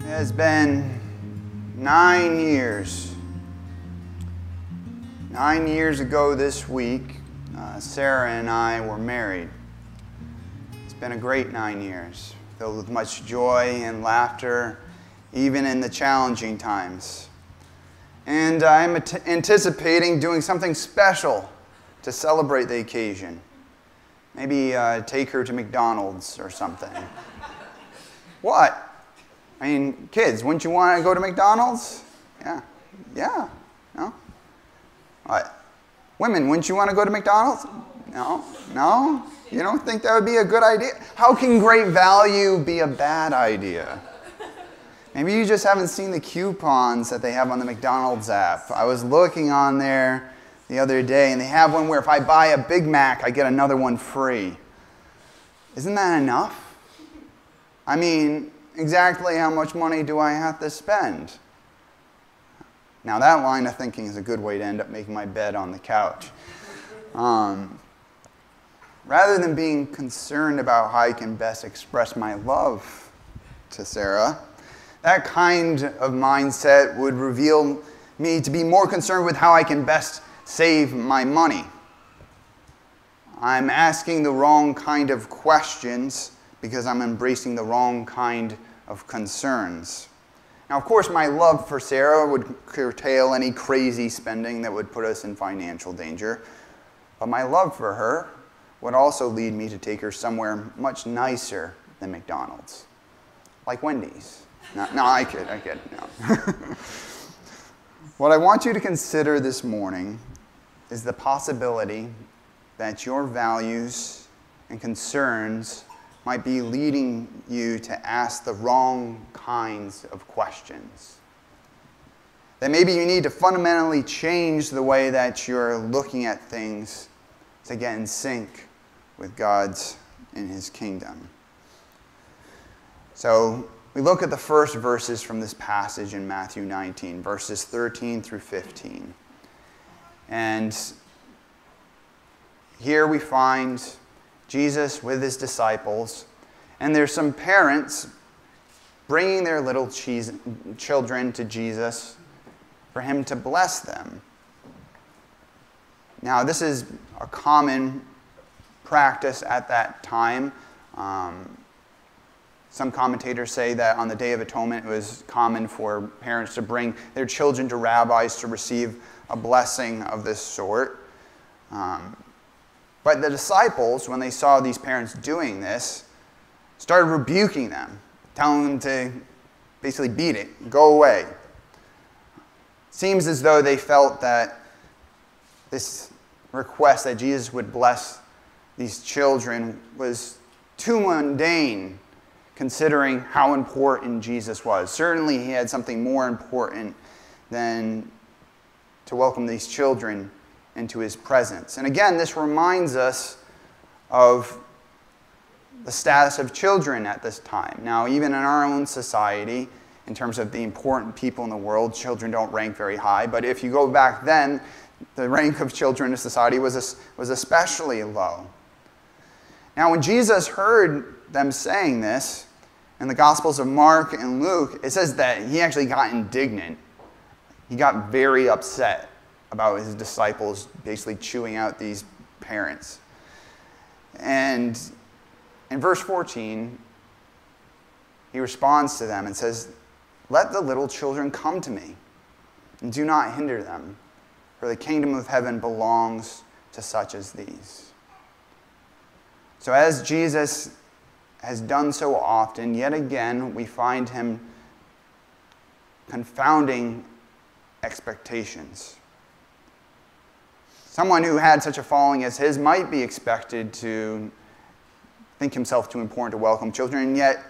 It has been nine years. Nine years ago this week, uh, Sarah and I were married. It's been a great nine years, filled with much joy and laughter, even in the challenging times. And I'm anticipating doing something special to celebrate the occasion. Maybe uh, take her to McDonald's or something. what? I mean, kids, wouldn't you want to go to McDonald's? Yeah. Yeah. No? What? Women, wouldn't you want to go to McDonald's? No? No? You don't think that would be a good idea? How can great value be a bad idea? Maybe you just haven't seen the coupons that they have on the McDonald's app. I was looking on there the other day, and they have one where if I buy a Big Mac, I get another one free. Isn't that enough? I mean, exactly how much money do I have to spend? Now, that line of thinking is a good way to end up making my bed on the couch. Um, rather than being concerned about how I can best express my love to Sarah, that kind of mindset would reveal me to be more concerned with how I can best save my money. I'm asking the wrong kind of questions because I'm embracing the wrong kind of concerns. Now, of course, my love for Sarah would curtail any crazy spending that would put us in financial danger. But my love for her would also lead me to take her somewhere much nicer than McDonald's, like Wendy's. No, no I kid, I kid. No. what I want you to consider this morning is the possibility that your values and concerns might be leading you to ask the wrong kinds of questions. That maybe you need to fundamentally change the way that you're looking at things to get in sync with God's and His kingdom. So we look at the first verses from this passage in Matthew 19, verses 13 through 15. And here we find Jesus with his disciples, and there's some parents bringing their little cheese, children to Jesus for him to bless them. Now, this is a common practice at that time. Um, some commentators say that on the Day of Atonement, it was common for parents to bring their children to rabbis to receive a blessing of this sort. Um, but the disciples, when they saw these parents doing this, started rebuking them, telling them to basically beat it, go away. Seems as though they felt that this request that Jesus would bless these children was too mundane considering how important Jesus was. Certainly, he had something more important than to welcome these children into his presence. And again, this reminds us of the status of children at this time. Now, even in our own society, in terms of the important people in the world, children don't rank very high. But if you go back then, the rank of children in society was, was especially low. Now, when Jesus heard them saying this, in the Gospels of Mark and Luke, it says that he actually got indignant. He got very upset about his disciples basically chewing out these parents. And in verse 14, he responds to them and says, Let the little children come to me, and do not hinder them, for the kingdom of heaven belongs to such as these. So, as Jesus has done so often, yet again we find him confounding expectations. Someone who had such a following as his might be expected to think himself too important to welcome children, and yet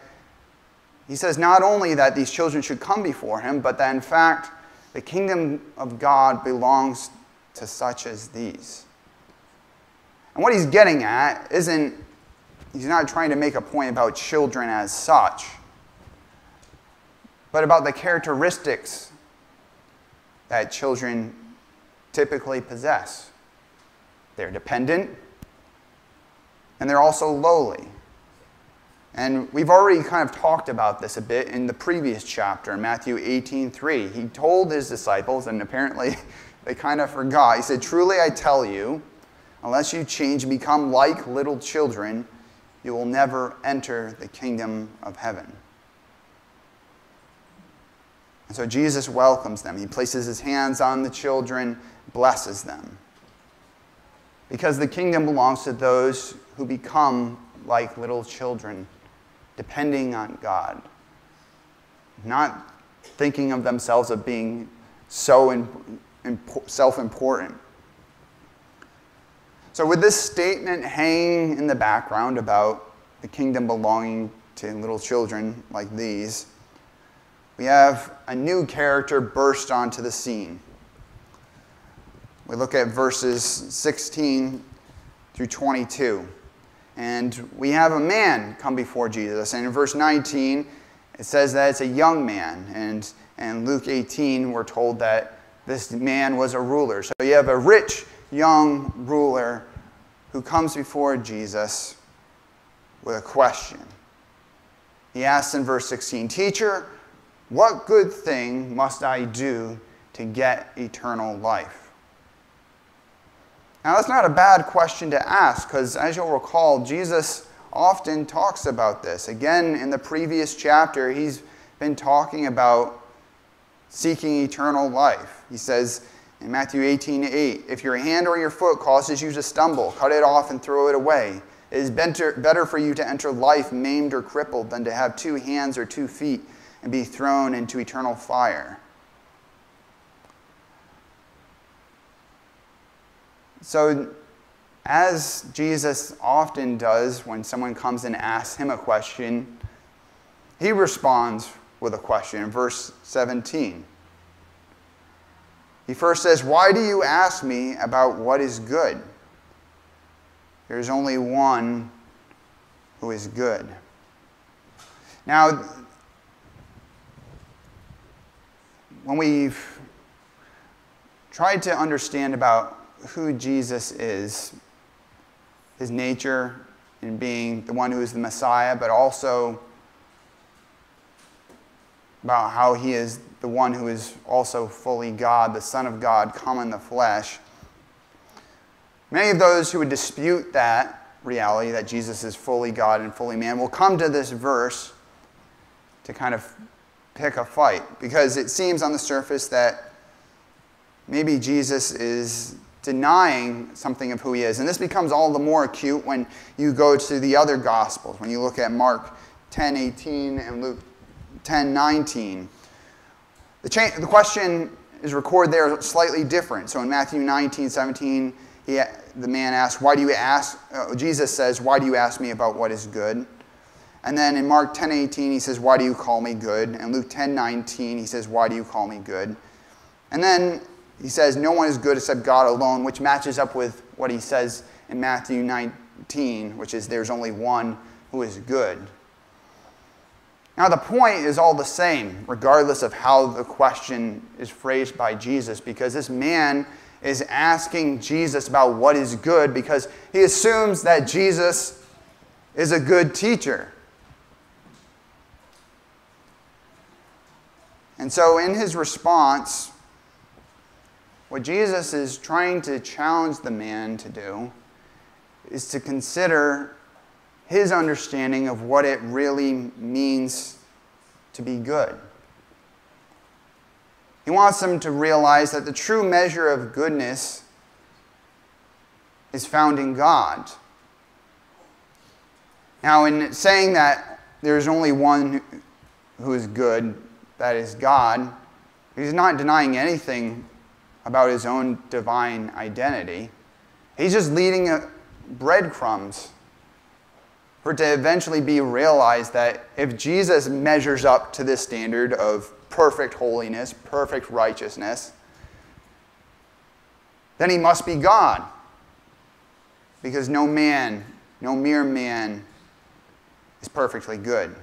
he says not only that these children should come before him, but that in fact the kingdom of God belongs to such as these. And what he's getting at isn't, he's not trying to make a point about children as such, but about the characteristics that children typically possess. they're dependent, and they're also lowly. And we've already kind of talked about this a bit in the previous chapter Matthew 18:3. He told his disciples, and apparently they kind of forgot. He said, Truly I tell you, unless you change and become like little children, you will never enter the kingdom of heaven. And so Jesus welcomes them. He places his hands on the children, blesses them. Because the kingdom belongs to those who become like little children depending on God, not thinking of themselves as being so self important. So, with this statement hanging in the background about the kingdom belonging to little children like these, we have a new character burst onto the scene. We look at verses 16 through 22. And we have a man come before Jesus. And in verse 19, it says that it's a young man. And in Luke 18, we're told that this man was a ruler. So you have a rich young ruler who comes before Jesus with a question. He asks in verse 16, Teacher, what good thing must I do to get eternal life? Now, that's not a bad question to ask because, as you'll recall, Jesus often talks about this. Again, in the previous chapter, he's been talking about seeking eternal life. He says in Matthew 18 8, if your hand or your foot causes you to stumble, cut it off and throw it away. It is better, better for you to enter life maimed or crippled than to have two hands or two feet and be thrown into eternal fire. So, as Jesus often does when someone comes and asks him a question, he responds with a question in verse 17. He first says, Why do you ask me about what is good? There's only one who is good. Now, when we've tried to understand about who Jesus is, his nature in being the one who is the Messiah, but also about how he is the one who is also fully God, the Son of God, come in the flesh. Many of those who would dispute that reality, that Jesus is fully God and fully man, will come to this verse to kind of pick a fight because it seems on the surface that maybe Jesus is denying something of who he is. And this becomes all the more acute when you go to the other gospels, when you look at Mark 10 18 and Luke 10 19. The, cha- the question is recorded there slightly different. So in Matthew 19 17, he, the man asks, Why do you ask? Uh, Jesus says, Why do you ask me about what is good? And then in Mark 10 18, he says, Why do you call me good? And Luke 10 19, he says, Why do you call me good? And then he says, No one is good except God alone, which matches up with what he says in Matthew 19, which is, There's only one who is good. Now, the point is all the same, regardless of how the question is phrased by Jesus, because this man is asking Jesus about what is good because he assumes that Jesus is a good teacher. And so, in his response, what Jesus is trying to challenge the man to do is to consider his understanding of what it really means to be good. He wants them to realize that the true measure of goodness is found in God. Now, in saying that there's only one who is good, that is God, he's not denying anything about his own divine identity. He's just leading uh, breadcrumbs for it to eventually be realized that if Jesus measures up to this standard of perfect holiness, perfect righteousness, then he must be God. Because no man, no mere man, is perfectly good.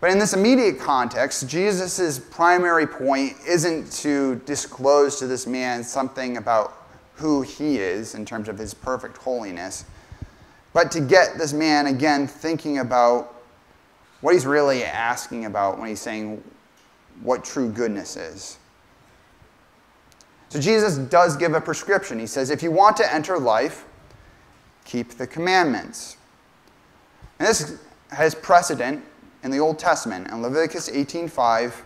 But in this immediate context, Jesus' primary point isn't to disclose to this man something about who he is in terms of his perfect holiness, but to get this man again thinking about what he's really asking about when he's saying what true goodness is. So Jesus does give a prescription. He says, if you want to enter life, keep the commandments. And this has precedent in the Old Testament. In Leviticus 18:5,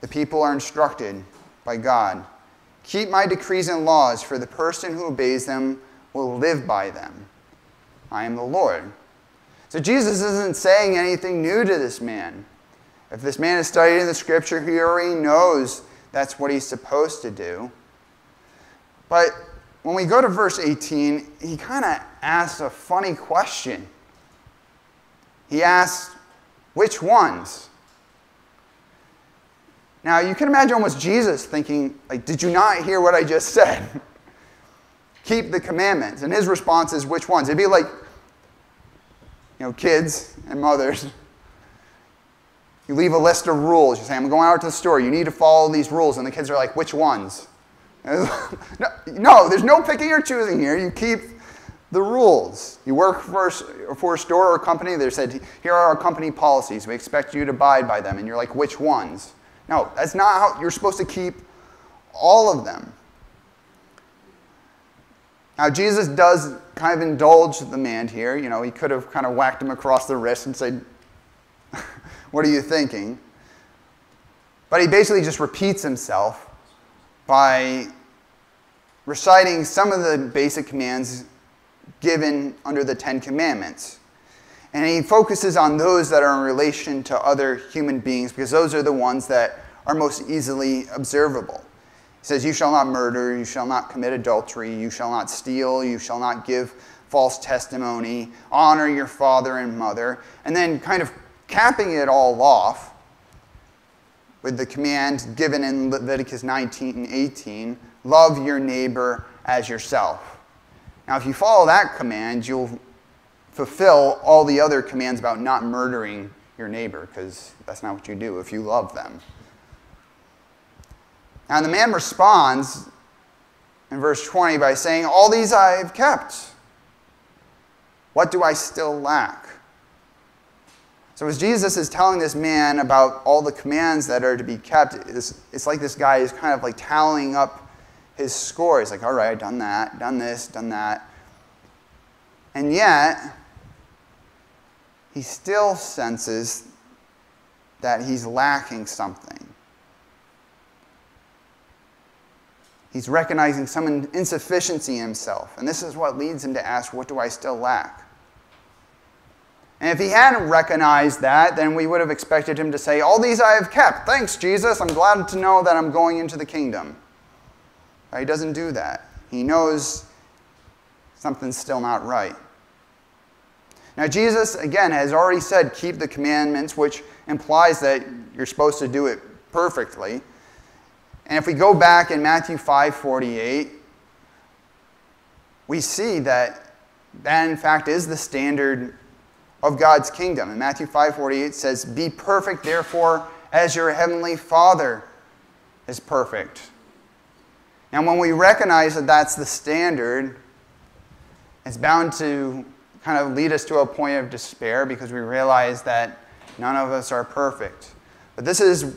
the people are instructed by God, keep my decrees and laws, for the person who obeys them will live by them. I am the Lord. So Jesus isn't saying anything new to this man. If this man is studying the scripture, he already knows that's what he's supposed to do. But when we go to verse 18, he kind of asks a funny question. He asks, which ones? Now, you can imagine almost Jesus thinking, like, did you not hear what I just said? Keep the commandments. And his response is, which ones? It'd be like, you know, kids and mothers. You leave a list of rules. You say, I'm going out to the store. You need to follow these rules. And the kids are like, which ones? no, there's no picking or choosing here. You keep the rules. You work for, for a store or a company, they said, here are our company policies. We expect you to abide by them. And you're like, which ones? No, that's not how you're supposed to keep all of them. Now, Jesus does kind of indulge the man here. You know, he could have kind of whacked him across the wrist and said, What are you thinking? But he basically just repeats himself by reciting some of the basic commands given under the Ten Commandments. And he focuses on those that are in relation to other human beings because those are the ones that are most easily observable. He says, You shall not murder, you shall not commit adultery, you shall not steal, you shall not give false testimony, honor your father and mother. And then, kind of capping it all off with the command given in Leviticus 19 and 18 love your neighbor as yourself. Now, if you follow that command, you'll fulfill all the other commands about not murdering your neighbor, because that's not what you do if you love them. Now, the man responds in verse 20 by saying, All these I have kept. What do I still lack? So, as Jesus is telling this man about all the commands that are to be kept, it's, it's like this guy is kind of like tallying up his score. He's like, all right, I've done that, done this, done that. And yet, he still senses that he's lacking something. He's recognizing some insufficiency in himself. And this is what leads him to ask, What do I still lack? And if he hadn't recognized that, then we would have expected him to say, All these I have kept. Thanks, Jesus. I'm glad to know that I'm going into the kingdom. He doesn't do that. He knows something's still not right. Now, Jesus, again, has already said, keep the commandments, which implies that you're supposed to do it perfectly. And if we go back in Matthew 5 48, we see that that, in fact, is the standard of God's kingdom. In Matthew 5 48 says, Be perfect, therefore, as your heavenly Father is perfect. And when we recognize that that's the standard, it's bound to kind of lead us to a point of despair because we realize that none of us are perfect. But this is,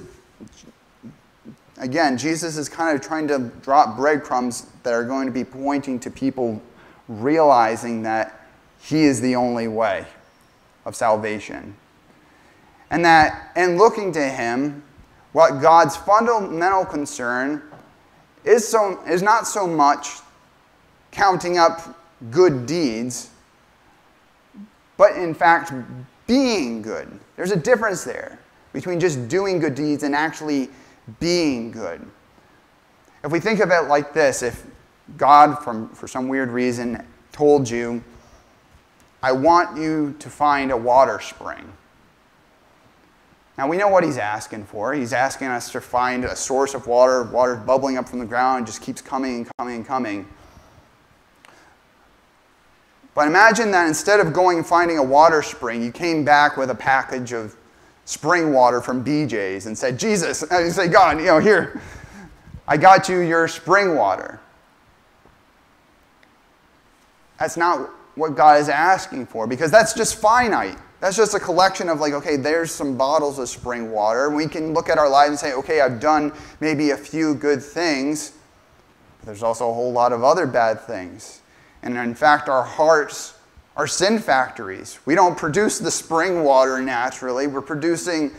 again, Jesus is kind of trying to drop breadcrumbs that are going to be pointing to people realizing that He is the only way of salvation. And that in looking to Him, what God's fundamental concern is, so, is not so much counting up good deeds, but in fact being good. There's a difference there between just doing good deeds and actually being good. If we think of it like this, if God, from, for some weird reason, told you, I want you to find a water spring now we know what he's asking for. He's asking us to find a source of water, water bubbling up from the ground, just keeps coming and coming and coming. But imagine that instead of going and finding a water spring, you came back with a package of spring water from BJ's and said, Jesus, and you say, God, you know, here, I got you your spring water. That's not what God is asking for because that's just finite. That's just a collection of, like, okay, there's some bottles of spring water. We can look at our lives and say, okay, I've done maybe a few good things, but there's also a whole lot of other bad things. And in fact, our hearts are sin factories. We don't produce the spring water naturally. We're producing,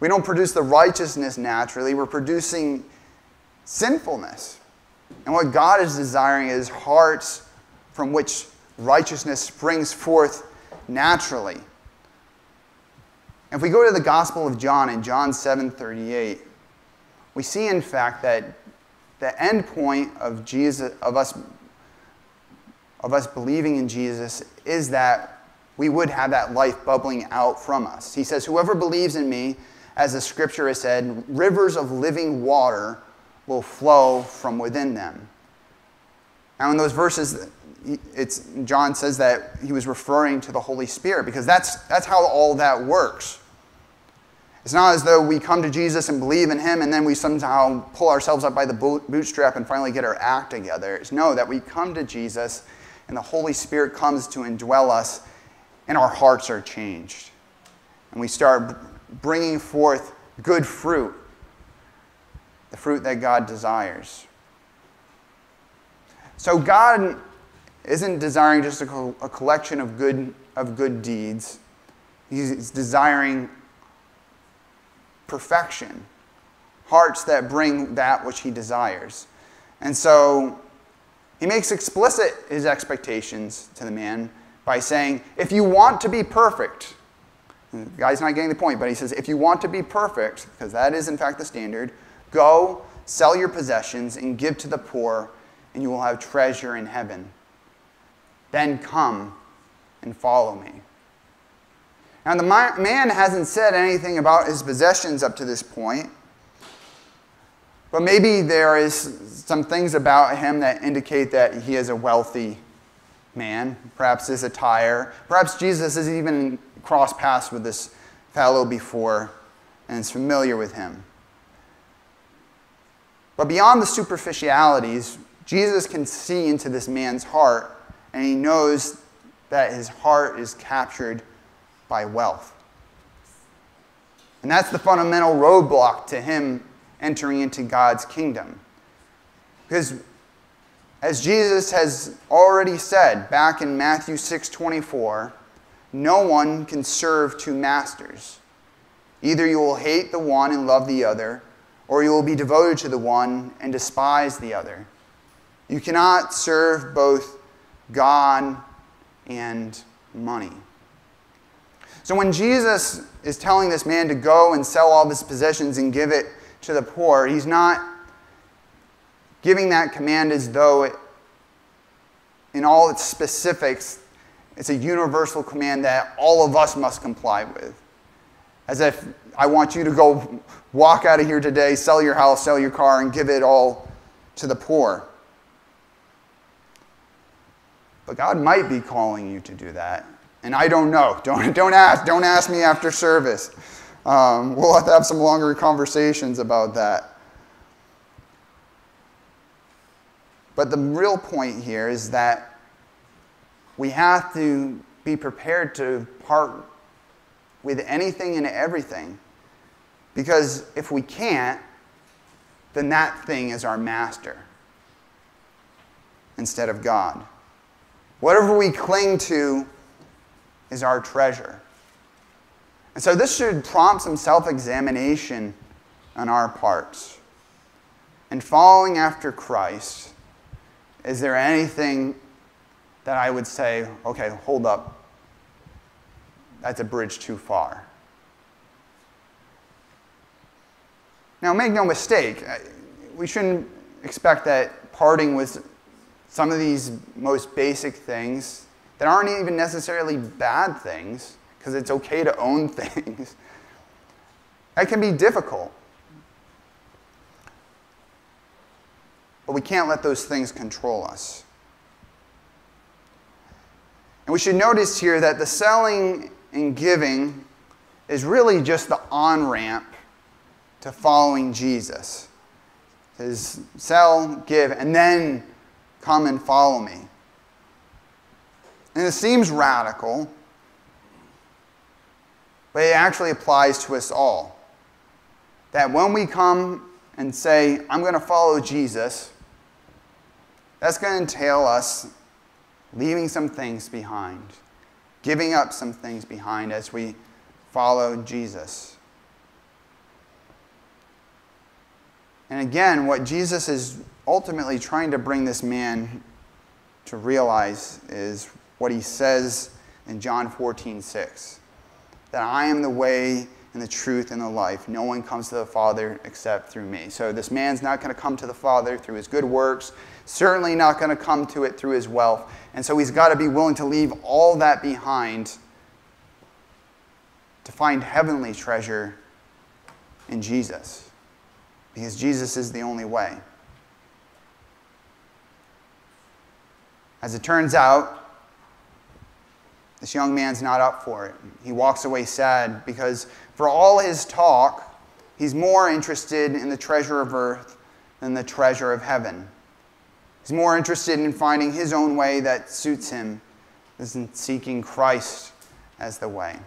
we don't produce the righteousness naturally. We're producing sinfulness. And what God is desiring is hearts from which righteousness springs forth naturally. If we go to the Gospel of John in John 7:38, we see in fact that the end point of Jesus of us of us believing in Jesus is that we would have that life bubbling out from us. He says, Whoever believes in me, as the scripture has said, rivers of living water will flow from within them. Now, in those verses, it's, John says that he was referring to the Holy Spirit because that's, that's how all that works. It's not as though we come to Jesus and believe in him and then we somehow pull ourselves up by the bootstrap and finally get our act together. It's no, that we come to Jesus and the Holy Spirit comes to indwell us, and our hearts are changed. And we start bringing forth good fruit, the fruit that God desires. So, God isn't desiring just a, collection of good, of good deeds, He's desiring perfection, hearts that bring that which He desires. And so, he makes explicit his expectations to the man by saying, If you want to be perfect, the guy's not getting the point, but he says, If you want to be perfect, because that is in fact the standard, go sell your possessions and give to the poor, and you will have treasure in heaven. Then come and follow me. Now, the man hasn't said anything about his possessions up to this point. But maybe there is some things about him that indicate that he is a wealthy man, perhaps his attire. Perhaps Jesus has even crossed paths with this fellow before and is familiar with him. But beyond the superficialities, Jesus can see into this man's heart, and he knows that his heart is captured by wealth. And that's the fundamental roadblock to him entering into God's kingdom. Because as Jesus has already said back in Matthew 6:24, no one can serve two masters. Either you will hate the one and love the other, or you will be devoted to the one and despise the other. You cannot serve both God and money. So when Jesus is telling this man to go and sell all of his possessions and give it to the poor. He's not giving that command as though it, in all its specifics, it's a universal command that all of us must comply with. As if I want you to go walk out of here today, sell your house, sell your car, and give it all to the poor. But God might be calling you to do that. And I don't know. Don't, don't, ask, don't ask me after service. Um, we'll have to have some longer conversations about that. But the real point here is that we have to be prepared to part with anything and everything. Because if we can't, then that thing is our master instead of God. Whatever we cling to is our treasure. And so this should prompt some self examination on our parts. And following after Christ, is there anything that I would say, okay, hold up, that's a bridge too far? Now, make no mistake, we shouldn't expect that parting with some of these most basic things that aren't even necessarily bad things because it's okay to own things. That can be difficult. But we can't let those things control us. And we should notice here that the selling and giving is really just the on ramp to following Jesus. His sell, give, and then come and follow me. And it seems radical, but it actually applies to us all. That when we come and say, I'm going to follow Jesus, that's going to entail us leaving some things behind, giving up some things behind as we follow Jesus. And again, what Jesus is ultimately trying to bring this man to realize is what he says in John 14, 6. That I am the way and the truth and the life. No one comes to the Father except through me. So this man's not going to come to the Father through his good works, certainly not going to come to it through his wealth. And so he's got to be willing to leave all that behind to find heavenly treasure in Jesus because Jesus is the only way. As it turns out, this young man's not up for it. He walks away sad because, for all his talk, he's more interested in the treasure of earth than the treasure of heaven. He's more interested in finding his own way that suits him than seeking Christ as the way.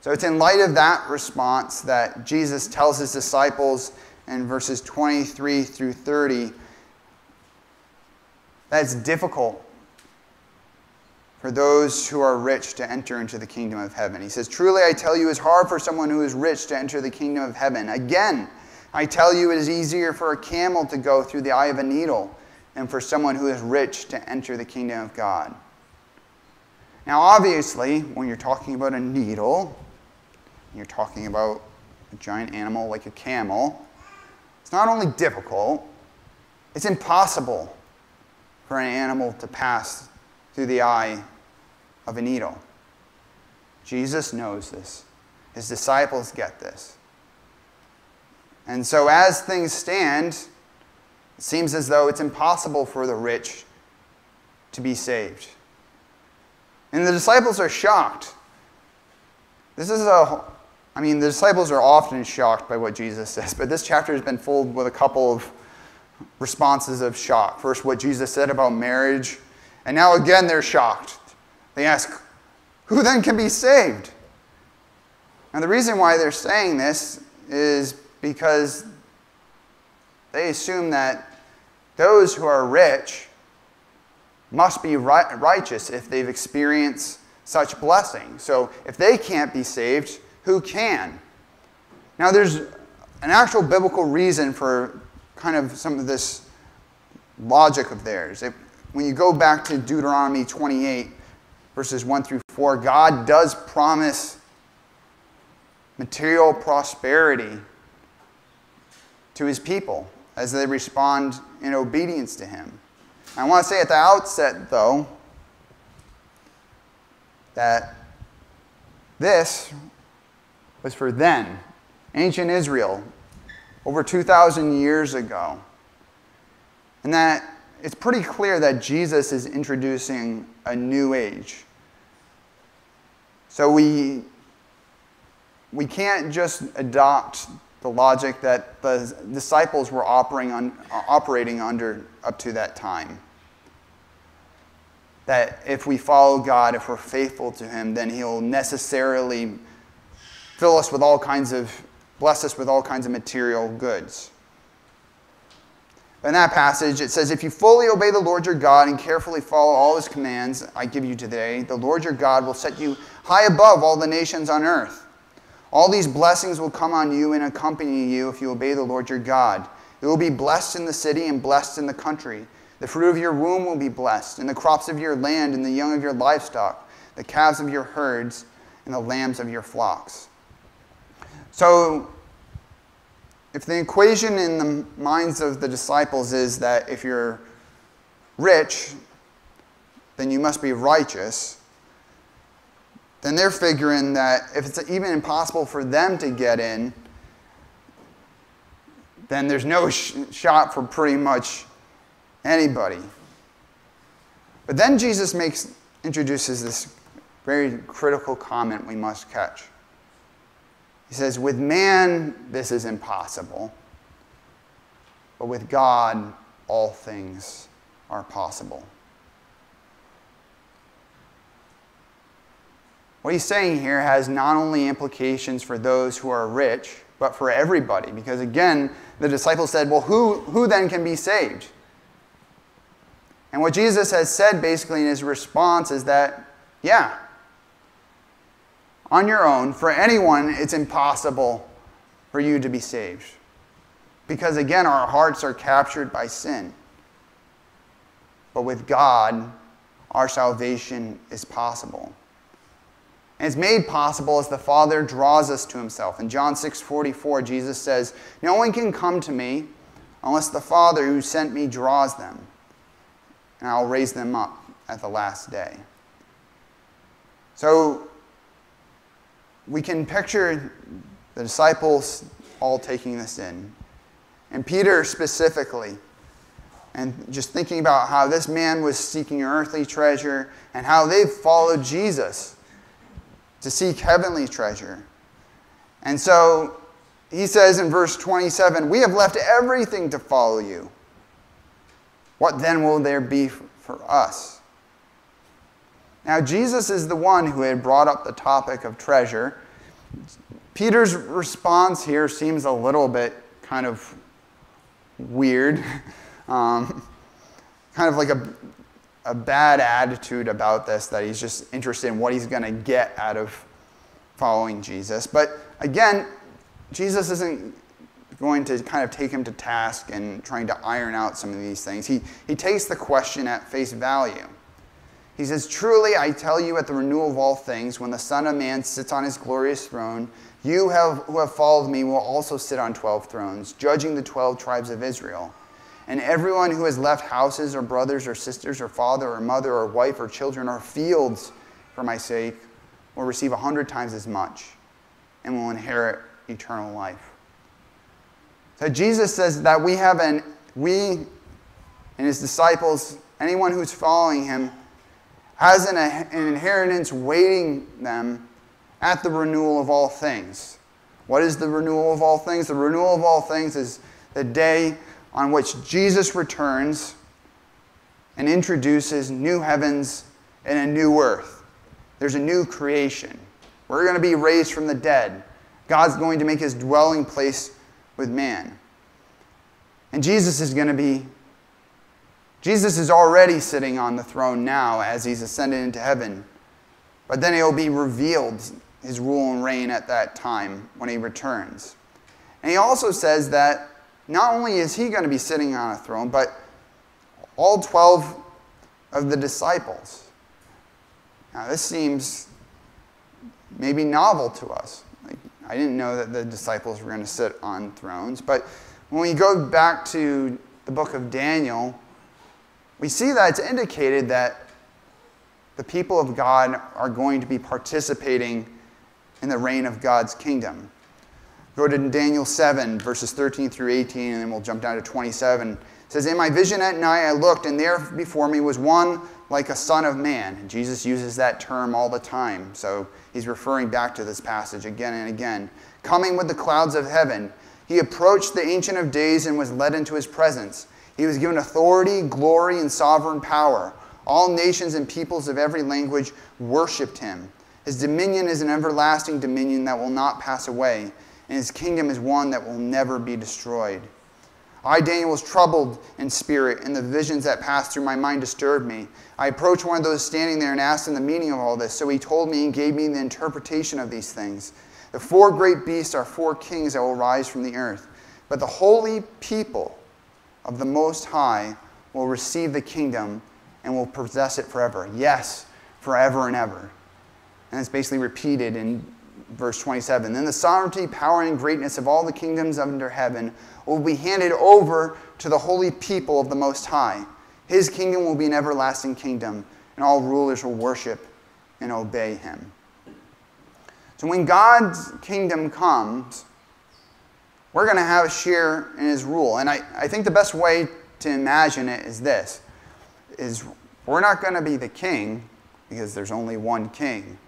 So it's in light of that response that Jesus tells his disciples in verses 23 through 30 that it's difficult for those who are rich to enter into the kingdom of heaven. He says, Truly I tell you, it's hard for someone who is rich to enter the kingdom of heaven. Again, I tell you, it is easier for a camel to go through the eye of a needle than for someone who is rich to enter the kingdom of God. Now, obviously, when you're talking about a needle, you're talking about a giant animal like a camel, it's not only difficult, it's impossible for an animal to pass through the eye of a needle. Jesus knows this. His disciples get this. And so, as things stand, it seems as though it's impossible for the rich to be saved. And the disciples are shocked. This is a I mean, the disciples are often shocked by what Jesus says, but this chapter has been filled with a couple of responses of shock. First, what Jesus said about marriage, and now again they're shocked. They ask, Who then can be saved? And the reason why they're saying this is because they assume that those who are rich must be righteous if they've experienced such blessing. So if they can't be saved, who can. Now, there's an actual biblical reason for kind of some of this logic of theirs. If, when you go back to Deuteronomy 28, verses 1 through 4, God does promise material prosperity to his people as they respond in obedience to him. I want to say at the outset, though, that this was for then, ancient Israel, over 2,000 years ago. And that it's pretty clear that Jesus is introducing a new age. So we, we can't just adopt the logic that the disciples were operating, on, operating under up to that time. That if we follow God, if we're faithful to Him, then He'll necessarily fill us with all kinds of, bless us with all kinds of material goods. In that passage, it says, If you fully obey the Lord your God and carefully follow all his commands I give you today, the Lord your God will set you high above all the nations on earth. All these blessings will come on you and accompany you if you obey the Lord your God. You will be blessed in the city and blessed in the country. The fruit of your womb will be blessed, and the crops of your land, and the young of your livestock, the calves of your herds, and the lambs of your flocks. So, if the equation in the minds of the disciples is that if you're rich, then you must be righteous, then they're figuring that if it's even impossible for them to get in, then there's no sh- shot for pretty much anybody. But then Jesus makes, introduces this very critical comment we must catch. He says, With man, this is impossible. but with God, all things are possible. What he's saying here has not only implications for those who are rich, but for everybody. Because again, the disciples said, Well, who, who then can be saved? And what Jesus has said basically in his response is that, yeah, on your own, for anyone, it's impossible for you to be saved. Because again, our hearts are captured by sin. But with God, our salvation is possible. And it's made possible as the Father draws us to himself. In John 6 44, Jesus says, No one can come to me unless the Father who sent me draws them, and I'll raise them up at the last day. So we can picture the disciples all taking this in. And Peter specifically, and just thinking about how this man was seeking earthly treasure and how they followed Jesus to seek heavenly treasure. And so he says in verse 27 We have left everything to follow you. What then will there be for us? Now, Jesus is the one who had brought up the topic of treasure. Peter's response here seems a little bit kind of weird, um, kind of like a, a bad attitude about this, that he's just interested in what he's going to get out of following Jesus. But again, Jesus isn't going to kind of take him to task and trying to iron out some of these things. He, he takes the question at face value. He says, Truly, I tell you, at the renewal of all things, when the Son of Man sits on his glorious throne, you have, who have followed me will also sit on 12 thrones, judging the 12 tribes of Israel. And everyone who has left houses or brothers or sisters or father or mother or wife or children or fields for my sake will receive a hundred times as much and will inherit eternal life. So Jesus says that we have an, we and his disciples, anyone who's following him, has an, an inheritance waiting them at the renewal of all things. What is the renewal of all things? The renewal of all things is the day on which Jesus returns and introduces new heavens and a new earth. There's a new creation. We're going to be raised from the dead. God's going to make his dwelling place with man. And Jesus is going to be, Jesus is already sitting on the throne now as he's ascended into heaven. But then he'll be revealed his rule and reign at that time when he returns. And he also says that not only is he going to be sitting on a throne, but all 12 of the disciples. Now, this seems maybe novel to us. Like, I didn't know that the disciples were going to sit on thrones, but when we go back to the book of Daniel, we see that it's indicated that the people of God are going to be participating in the reign of God's kingdom. Go to Daniel 7, verses 13 through 18, and then we'll jump down to 27. It says, In my vision at night I looked, and there before me was one like a son of man. Jesus uses that term all the time, so he's referring back to this passage again and again. Coming with the clouds of heaven, he approached the Ancient of Days and was led into his presence. He was given authority, glory, and sovereign power. All nations and peoples of every language worshiped him. His dominion is an everlasting dominion that will not pass away, and his kingdom is one that will never be destroyed. I, Daniel, was troubled in spirit, and the visions that passed through my mind disturbed me. I approached one of those standing there and asked him the meaning of all this. So he told me and gave me the interpretation of these things. The four great beasts are four kings that will rise from the earth. But the holy people of the Most High will receive the kingdom and will possess it forever. Yes, forever and ever. And it's basically repeated in verse 27. Then the sovereignty, power, and greatness of all the kingdoms under heaven will be handed over to the holy people of the Most High. His kingdom will be an everlasting kingdom, and all rulers will worship and obey him. So when God's kingdom comes, we're going to have a share in his rule. And I, I think the best way to imagine it is this is we're not going to be the king because there's only one king.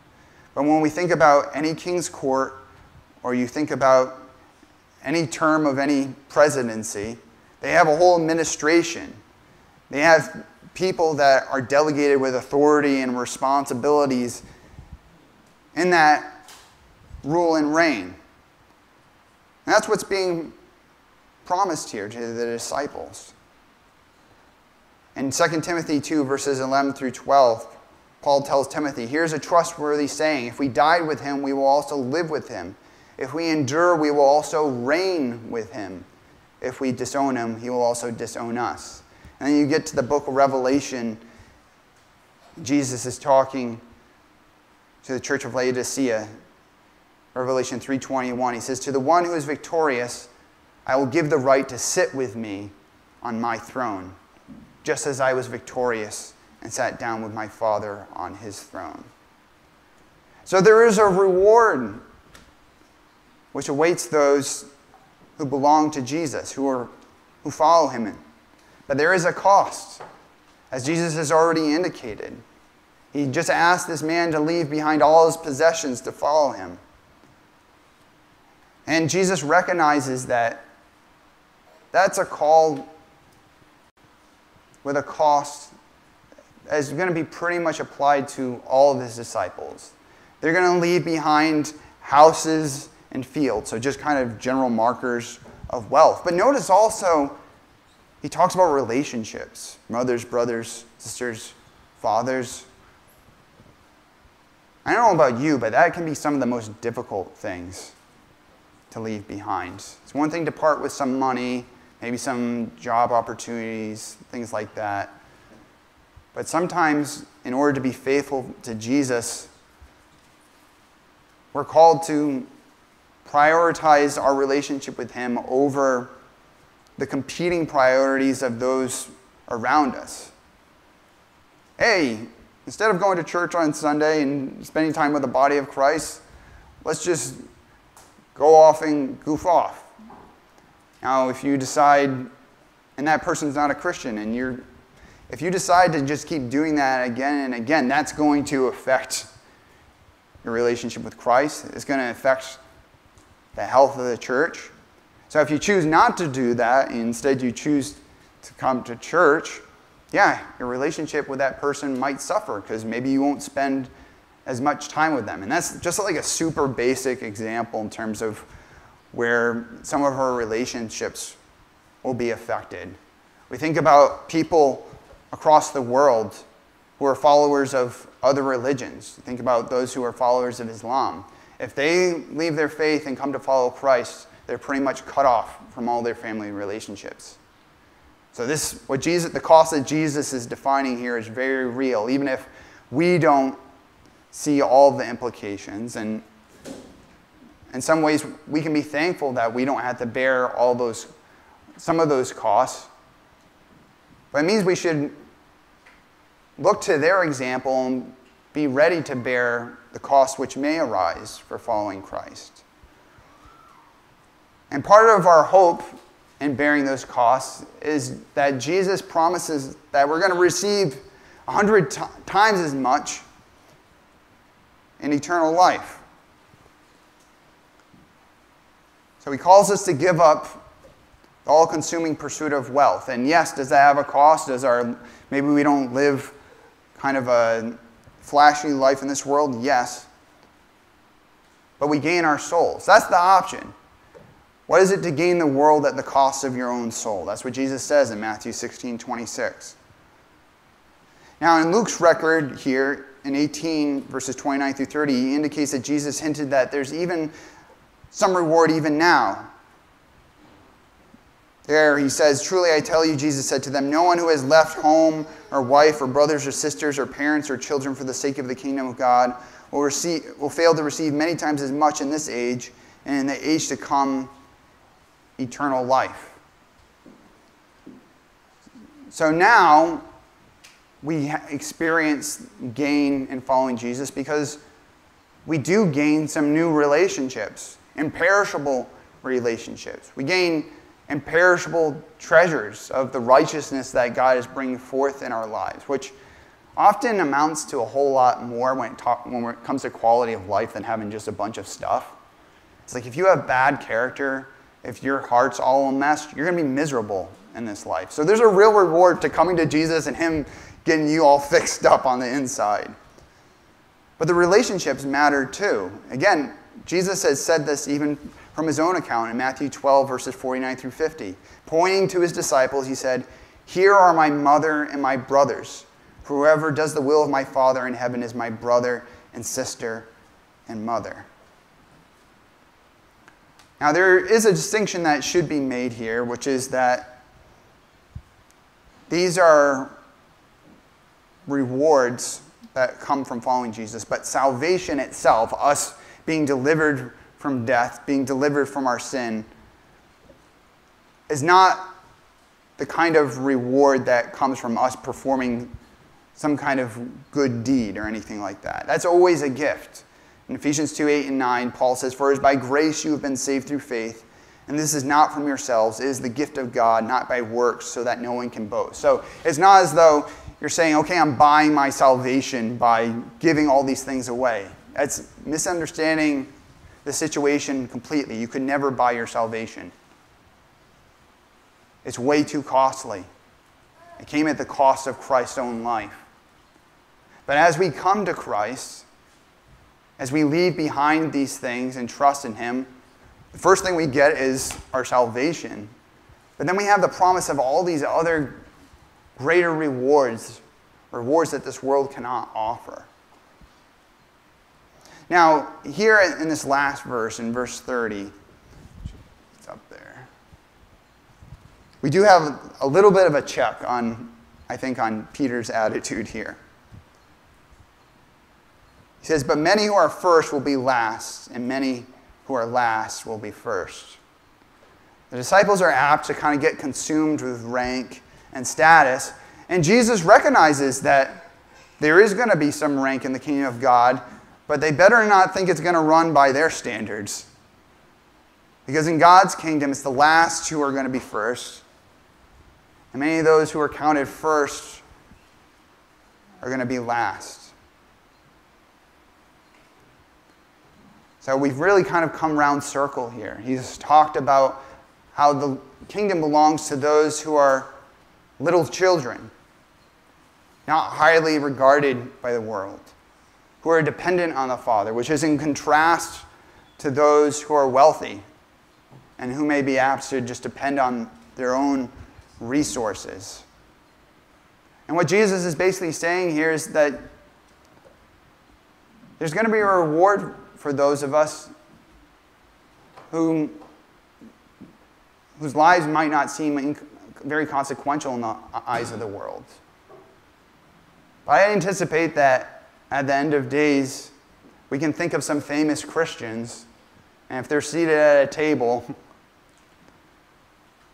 But when we think about any king's court, or you think about any term of any presidency, They have a whole administration. They have people that are delegated with authority and responsibilities in that rule and reign. And that's what's being promised here to the disciples. In 2 Timothy 2, verses 11 through 12, Paul tells Timothy, Here's a trustworthy saying If we died with him, we will also live with him. If we endure, we will also reign with him. If we disown him, he will also disown us. And then you get to the book of Revelation. Jesus is talking to the church of Laodicea. Revelation 3:21. He says, "To the one who is victorious, I will give the right to sit with me on my throne, just as I was victorious and sat down with my Father on his throne." So there is a reward which awaits those who belong to Jesus, who, are, who follow him. But there is a cost, as Jesus has already indicated. He just asked this man to leave behind all his possessions to follow him. And Jesus recognizes that that's a call with a cost that is going to be pretty much applied to all of his disciples. They're going to leave behind houses and fields, so just kind of general markers of wealth. But notice also he talks about relationships mothers, brothers, sisters, fathers. I don't know about you, but that can be some of the most difficult things to leave behind. It's one thing to part with some money, maybe some job opportunities, things like that. But sometimes, in order to be faithful to Jesus, we're called to prioritize our relationship with Him over the competing priorities of those around us. Hey, instead of going to church on Sunday and spending time with the body of Christ, let's just go off and goof off. Now, if you decide, and that person's not a Christian, and you're, if you decide to just keep doing that again and again, that's going to affect your relationship with Christ. It's going to affect the health of the church. So if you choose not to do that, instead you choose to come to church, yeah, your relationship with that person might suffer because maybe you won't spend as much time with them. And that's just like a super basic example in terms of where some of our relationships will be affected. We think about people across the world who are followers of other religions. Think about those who are followers of Islam. If they leave their faith and come to follow Christ, they're pretty much cut off from all their family relationships. So this what Jesus the cost that Jesus is defining here is very real, even if we don't see all the implications and in some ways we can be thankful that we don't have to bear all those some of those costs. But it means we should look to their example and be ready to bear the costs which may arise for following Christ. And part of our hope in bearing those costs is that Jesus promises that we're going to receive a hundred t- times as much in eternal life. So he calls us to give up the all consuming pursuit of wealth. And yes, does that have a cost? Does our maybe we don't live kind of a flashy life in this world? Yes. But we gain our souls. That's the option. What is it to gain the world at the cost of your own soul? That's what Jesus says in Matthew 16 26. Now, in Luke's record here, in 18 verses 29 through 30, he indicates that Jesus hinted that there's even some reward even now. There he says, Truly I tell you, Jesus said to them, no one who has left home or wife or brothers or sisters or parents or children for the sake of the kingdom of God will, receive, will fail to receive many times as much in this age and in the age to come eternal life. So now we experience gain in following Jesus because we do gain some new relationships, imperishable relationships. We gain imperishable treasures of the righteousness that God is bringing forth in our lives, which often amounts to a whole lot more when it, talk, when it comes to quality of life than having just a bunch of stuff. It's like if you have bad character, if your heart's all a mess, you're going to be miserable in this life. So there's a real reward to coming to Jesus and Him getting you all fixed up on the inside. But the relationships matter too. Again, Jesus has said this even from his own account in Matthew 12, verses 49 through 50. Pointing to his disciples, he said, Here are my mother and my brothers. Whoever does the will of my Father in heaven is my brother and sister and mother. Now, there is a distinction that should be made here, which is that these are rewards that come from following Jesus, but salvation itself, us being delivered from death, being delivered from our sin, is not the kind of reward that comes from us performing some kind of good deed or anything like that. That's always a gift. In Ephesians 2 8 and 9, Paul says, For it is by grace you have been saved through faith, and this is not from yourselves, it is the gift of God, not by works, so that no one can boast. So it's not as though you're saying, okay, I'm buying my salvation by giving all these things away. That's misunderstanding the situation completely. You could never buy your salvation. It's way too costly. It came at the cost of Christ's own life. But as we come to Christ, as we leave behind these things and trust in Him, the first thing we get is our salvation. But then we have the promise of all these other greater rewards, rewards that this world cannot offer. Now, here in this last verse, in verse 30, it's up there, we do have a little bit of a check on, I think, on Peter's attitude here. He says, But many who are first will be last, and many who are last will be first. The disciples are apt to kind of get consumed with rank and status, and Jesus recognizes that there is going to be some rank in the kingdom of God, but they better not think it's going to run by their standards. Because in God's kingdom, it's the last who are going to be first. And many of those who are counted first are going to be last. So we've really kind of come round circle here. He's talked about how the kingdom belongs to those who are little children, not highly regarded by the world, who are dependent on the Father, which is in contrast to those who are wealthy and who may be apt to just depend on their own resources. And what Jesus is basically saying here is that there's going to be a reward for those of us who, whose lives might not seem very consequential in the eyes of the world. But I anticipate that at the end of days, we can think of some famous Christians, and if they're seated at a table,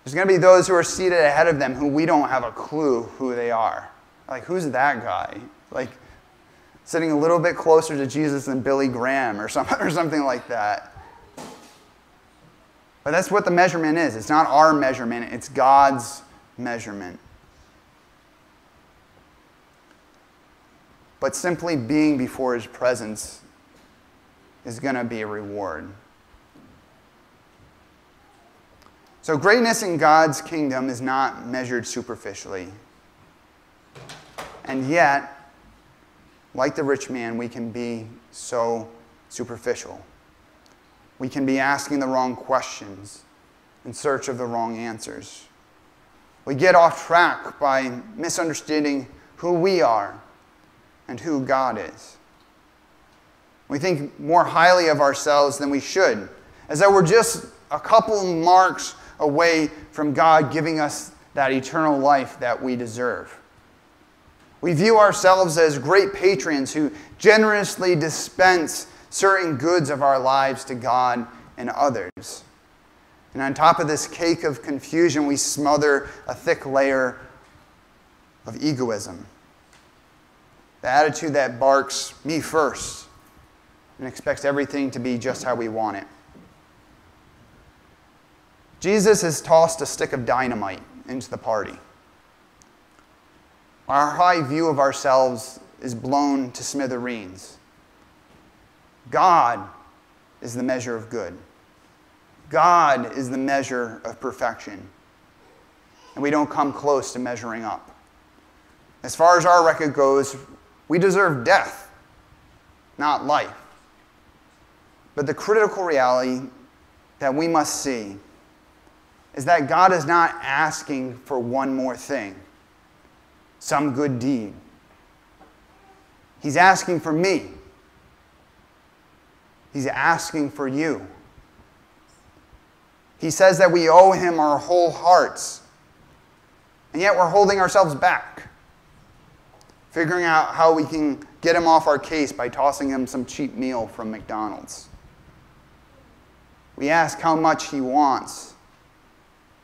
there's going to be those who are seated ahead of them who we don't have a clue who they are. Like, who's that guy? Like, sitting a little bit closer to Jesus than Billy Graham or, some, or something like that. But that's what the measurement is. It's not our measurement, it's God's measurement. But simply being before His presence is going to be a reward. So, greatness in God's kingdom is not measured superficially. And yet, like the rich man, we can be so superficial. We can be asking the wrong questions in search of the wrong answers. We get off track by misunderstanding who we are and who God is. We think more highly of ourselves than we should, as though we're just a couple marks away from God giving us that eternal life that we deserve. We view ourselves as great patrons who generously dispense certain goods of our lives to God and others. And on top of this cake of confusion, we smother a thick layer of egoism. The attitude that barks, me first, and expects everything to be just how we want it. Jesus has tossed a stick of dynamite into the party. Our high view of ourselves is blown to smithereens. God is the measure of good. God is the measure of perfection. and we don't come close to measuring up. As far as our record goes, we deserve death, not life. But the critical reality that we must see is that God is not asking for one more thing, some good deed. He's asking for me. He's asking for you. He says that we owe him our whole hearts, and yet we're holding ourselves back, figuring out how we can get him off our case by tossing him some cheap meal from McDonald's. We ask how much he wants,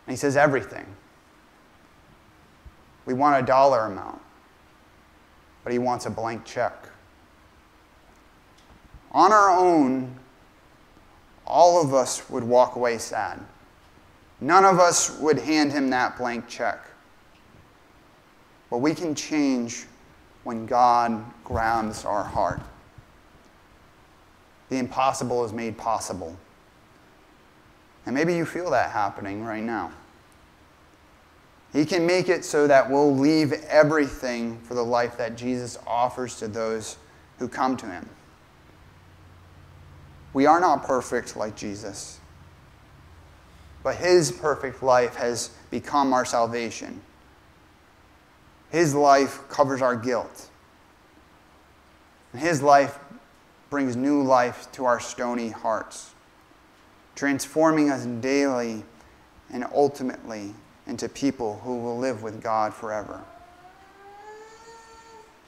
and he says everything. We want a dollar amount, but he wants a blank check. On our own, all of us would walk away sad. None of us would hand him that blank check. But we can change when God grounds our heart. The impossible is made possible. And maybe you feel that happening right now. He can make it so that we'll leave everything for the life that Jesus offers to those who come to him. We are not perfect like Jesus, but his perfect life has become our salvation. His life covers our guilt. And his life brings new life to our stony hearts, transforming us daily and ultimately into people who will live with God forever.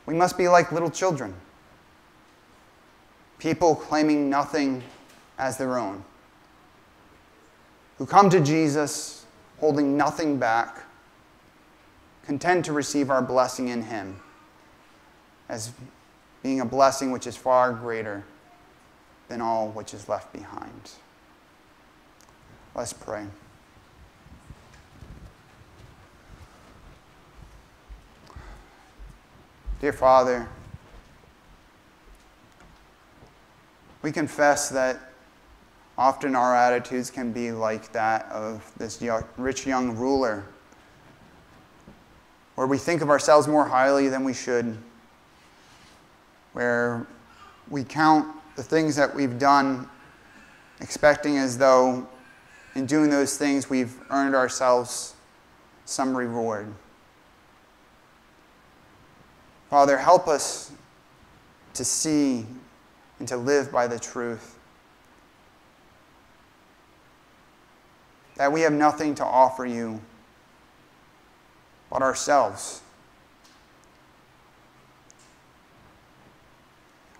We must be like little children people claiming nothing as their own, who come to Jesus holding nothing back, content to receive our blessing in Him as being a blessing which is far greater than all which is left behind. Let's pray. Dear Father, we confess that often our attitudes can be like that of this rich young ruler, where we think of ourselves more highly than we should, where we count the things that we've done, expecting as though in doing those things we've earned ourselves some reward. Father, help us to see and to live by the truth. That we have nothing to offer you but ourselves.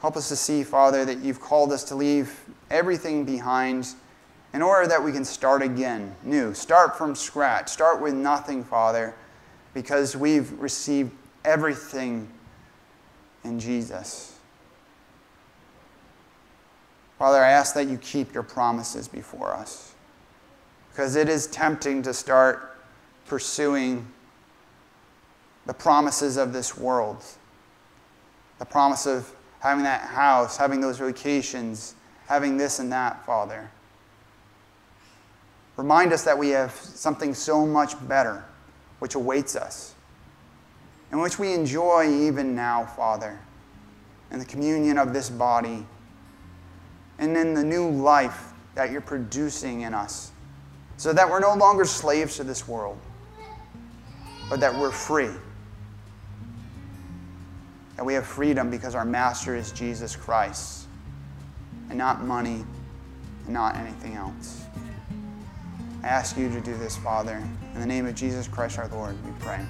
Help us to see, Father, that you've called us to leave everything behind in order that we can start again, new. Start from scratch. Start with nothing, Father, because we've received everything in Jesus. Father, I ask that you keep your promises before us. Because it is tempting to start pursuing the promises of this world. The promise of having that house, having those vacations, having this and that, Father. Remind us that we have something so much better which awaits us, and which we enjoy even now, Father, in the communion of this body and in the new life that you're producing in us. So that we're no longer slaves to this world, but that we're free. That we have freedom because our master is Jesus Christ, and not money, and not anything else. I ask you to do this, Father. In the name of Jesus Christ our Lord, we pray.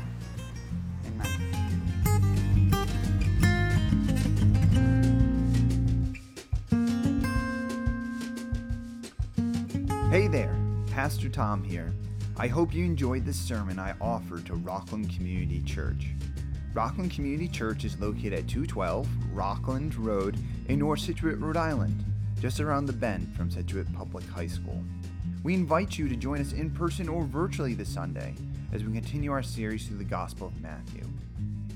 Pastor Tom here. I hope you enjoyed this sermon I offered to Rockland Community Church. Rockland Community Church is located at 212 Rockland Road in North Scituate, Rhode Island, just around the bend from Scituate Public High School. We invite you to join us in person or virtually this Sunday as we continue our series through the Gospel of Matthew.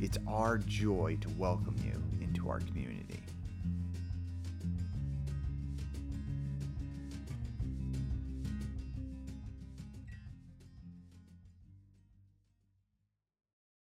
It's our joy to welcome you into our community.